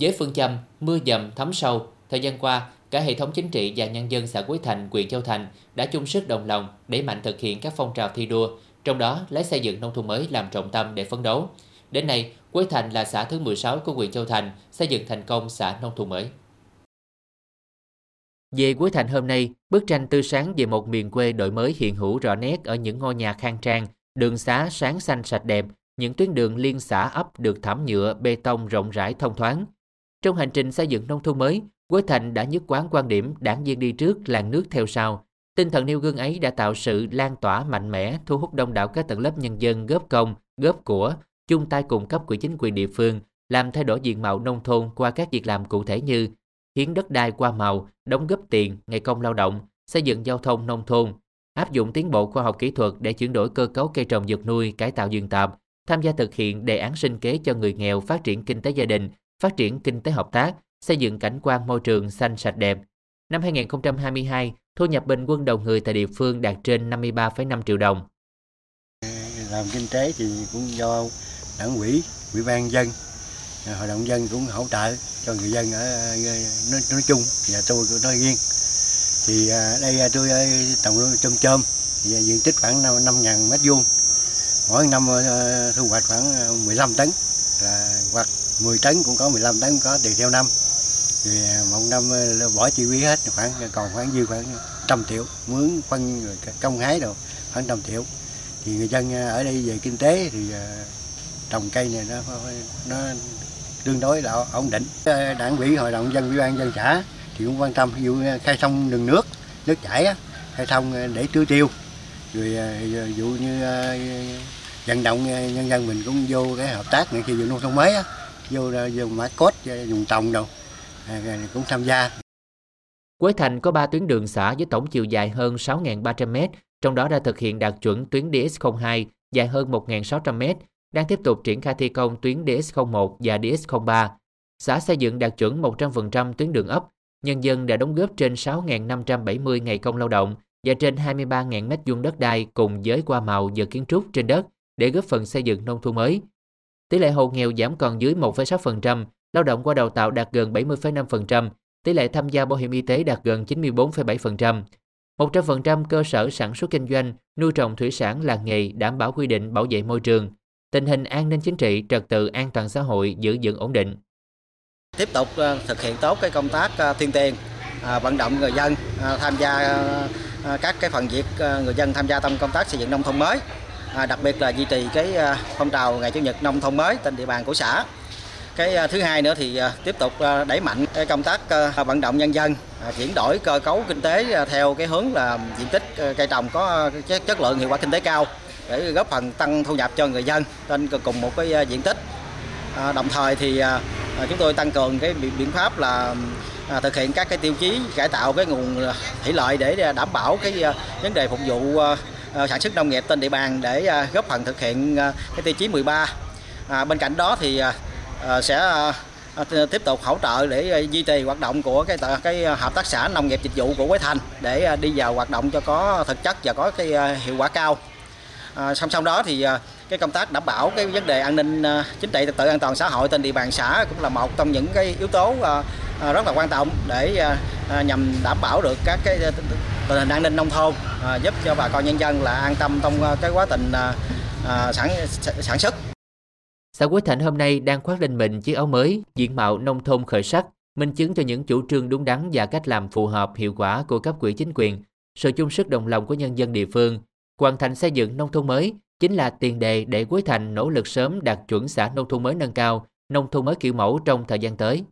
Với phương châm mưa dầm thấm sâu, thời gian qua, cả hệ thống chính trị và nhân dân xã Quế Thành, huyện Châu Thành đã chung sức đồng lòng để mạnh thực hiện các phong trào thi đua, trong đó lấy xây dựng nông thôn mới làm trọng tâm để phấn đấu. Đến nay, Quế Thành là xã thứ 16 của huyện Châu Thành, xây dựng thành công xã nông thôn mới. Về Quế Thành hôm nay, bức tranh tươi sáng về một miền quê đổi mới hiện hữu rõ nét ở những ngôi nhà khang trang, đường xá sáng xanh sạch đẹp, những tuyến đường liên xã ấp được thảm nhựa, bê tông rộng rãi thông thoáng. Trong hành trình xây dựng nông thôn mới, Quế Thành đã nhất quán quan điểm đảng viên đi trước, làng nước theo sau. Tinh thần nêu gương ấy đã tạo sự lan tỏa mạnh mẽ, thu hút đông đảo các tầng lớp nhân dân góp công, góp của, chung tay cùng cấp của chính quyền địa phương, làm thay đổi diện mạo nông thôn qua các việc làm cụ thể như hiến đất đai qua màu, đóng góp tiền, ngày công lao động, xây dựng giao thông nông thôn, áp dụng tiến bộ khoa học kỹ thuật để chuyển đổi cơ cấu cây trồng vật nuôi, cải tạo vườn tạp, tham gia thực hiện đề án sinh kế cho người nghèo phát triển kinh tế gia đình, phát triển kinh tế hợp tác, xây dựng cảnh quan môi trường xanh sạch đẹp. Năm 2022, thu nhập bình quân đầu người tại địa phương đạt trên 53,5 triệu đồng. Làm kinh tế thì cũng do đảng quỹ ủy ban dân, hội đồng dân cũng hỗ trợ cho người dân ở ờ, nói, nói chung và tôi cũng nói riêng. Thì ờ, đây ờ, tôi trồng chôm chôm, diện tích khoảng 5.000 mét vuông mỗi năm thu hoạch khoảng 15 tấn là hoặc 10 tấn cũng có 15 tấn cũng có, tùy theo năm. Thì à, một năm à, bỏ chi phí hết, khoảng à, còn khoảng dư khoảng trăm triệu, mướn, phân công hái đồ, khoảng trăm triệu. Thì người dân ở đây về kinh tế thì trồng cây này nó nó tương đối là ổn định. Đảng ủy, hội đồng dân, ủy ban dân xã thì cũng quan tâm, ví dụ khai thông đường nước nước chảy khai thông để tưới tiêu. Rồi ví dụ như vận động nhân dân mình cũng vô cái hợp tác này, khi vụ nông thôn mới á vô dùng mã cốt dùng trồng đâu ờ, cũng tham gia Quế Thành có 3 tuyến đường xã với tổng chiều dài hơn 6.300 m, trong đó đã thực hiện đạt chuẩn tuyến DS02 dài hơn 1.600 m, đang tiếp tục triển khai thi công tuyến DS01 và DS03. Xã xây dựng đạt chuẩn 100% tuyến đường ấp, nhân dân đã đóng góp trên 6.570 ngày công lao động và trên 23.000 mét vuông đất đai cùng với qua màu giờ kiến trúc trên đất để góp phần xây dựng nông thôn mới. Tỷ lệ hộ nghèo giảm còn dưới 1,6%, lao động qua đào tạo đạt gần 70,5%, tỷ lệ tham gia bảo hiểm y tế đạt gần 94,7%. 100% cơ sở sản xuất kinh doanh, nuôi trồng thủy sản làng nghề đảm bảo quy định bảo vệ môi trường. Tình hình an ninh chính trị, trật tự an toàn xã hội giữ vững ổn định. Tiếp tục ờ, thực hiện tốt cái công tác ờ, tuyên tiền, ờ, vận động người dân tham gia các cái phần việc người dân tham gia trong công tác xây dựng nông thôn mới à, đặc biệt là duy trì cái à, phong trào ngày chủ nhật nông thôn mới trên địa bàn của xã. Cái à, thứ hai nữa thì à, tiếp tục đẩy mạnh cái công tác vận động nhân dân chuyển đổi cơ cấu kinh tế theo cái hướng là diện tích cây trồng có chất lượng hiệu quả kinh tế cao để góp phần tăng thu nhập cho người dân trên cùng một cái diện tích. Đồng thời thì chúng tôi tăng cường cái biện pháp là thực hiện các cái tiêu chí cải tạo cái nguồn thủy lợi để đảm bảo cái vấn đề phục vụ Ờ, sản xuất nông nghiệp trên địa bàn để ờ, góp phần thực hiện ờ, cái tiêu chí 13. À, bên cạnh đó thì sẽ tiếp tục hỗ trợ để duy trì hoạt động của cái cái hợp tác xã nông nghiệp dịch vụ của Quế Thành để đi vào hoạt động cho có thực chất và có cái hiệu quả cao. À, song song đó thì cái công tác đảm bảo cái vấn đề an ninh chính trị trật tự an toàn xã hội trên địa bàn xã cũng là một trong những cái yếu tố rất là quan trọng để nhằm đảm bảo được các cái tình hình an ninh nông thôn à, giúp cho bà con nhân dân là an tâm trong à, cái quá trình à, à, sản sản xuất. Xã Quế Thạnh hôm nay đang khoác lên mình chiếc áo mới, diện mạo nông thôn khởi sắc, minh chứng cho những chủ trương đúng đắn và cách làm phù hợp hiệu quả của cấp quỹ chính quyền, sự chung sức đồng lòng của nhân dân địa phương. Hoàn thành xây dựng nông thôn mới chính là tiền đề để Quế Thành nỗ lực sớm đạt chuẩn xã nông thôn mới nâng cao, nông thôn mới kiểu mẫu trong thời gian tới.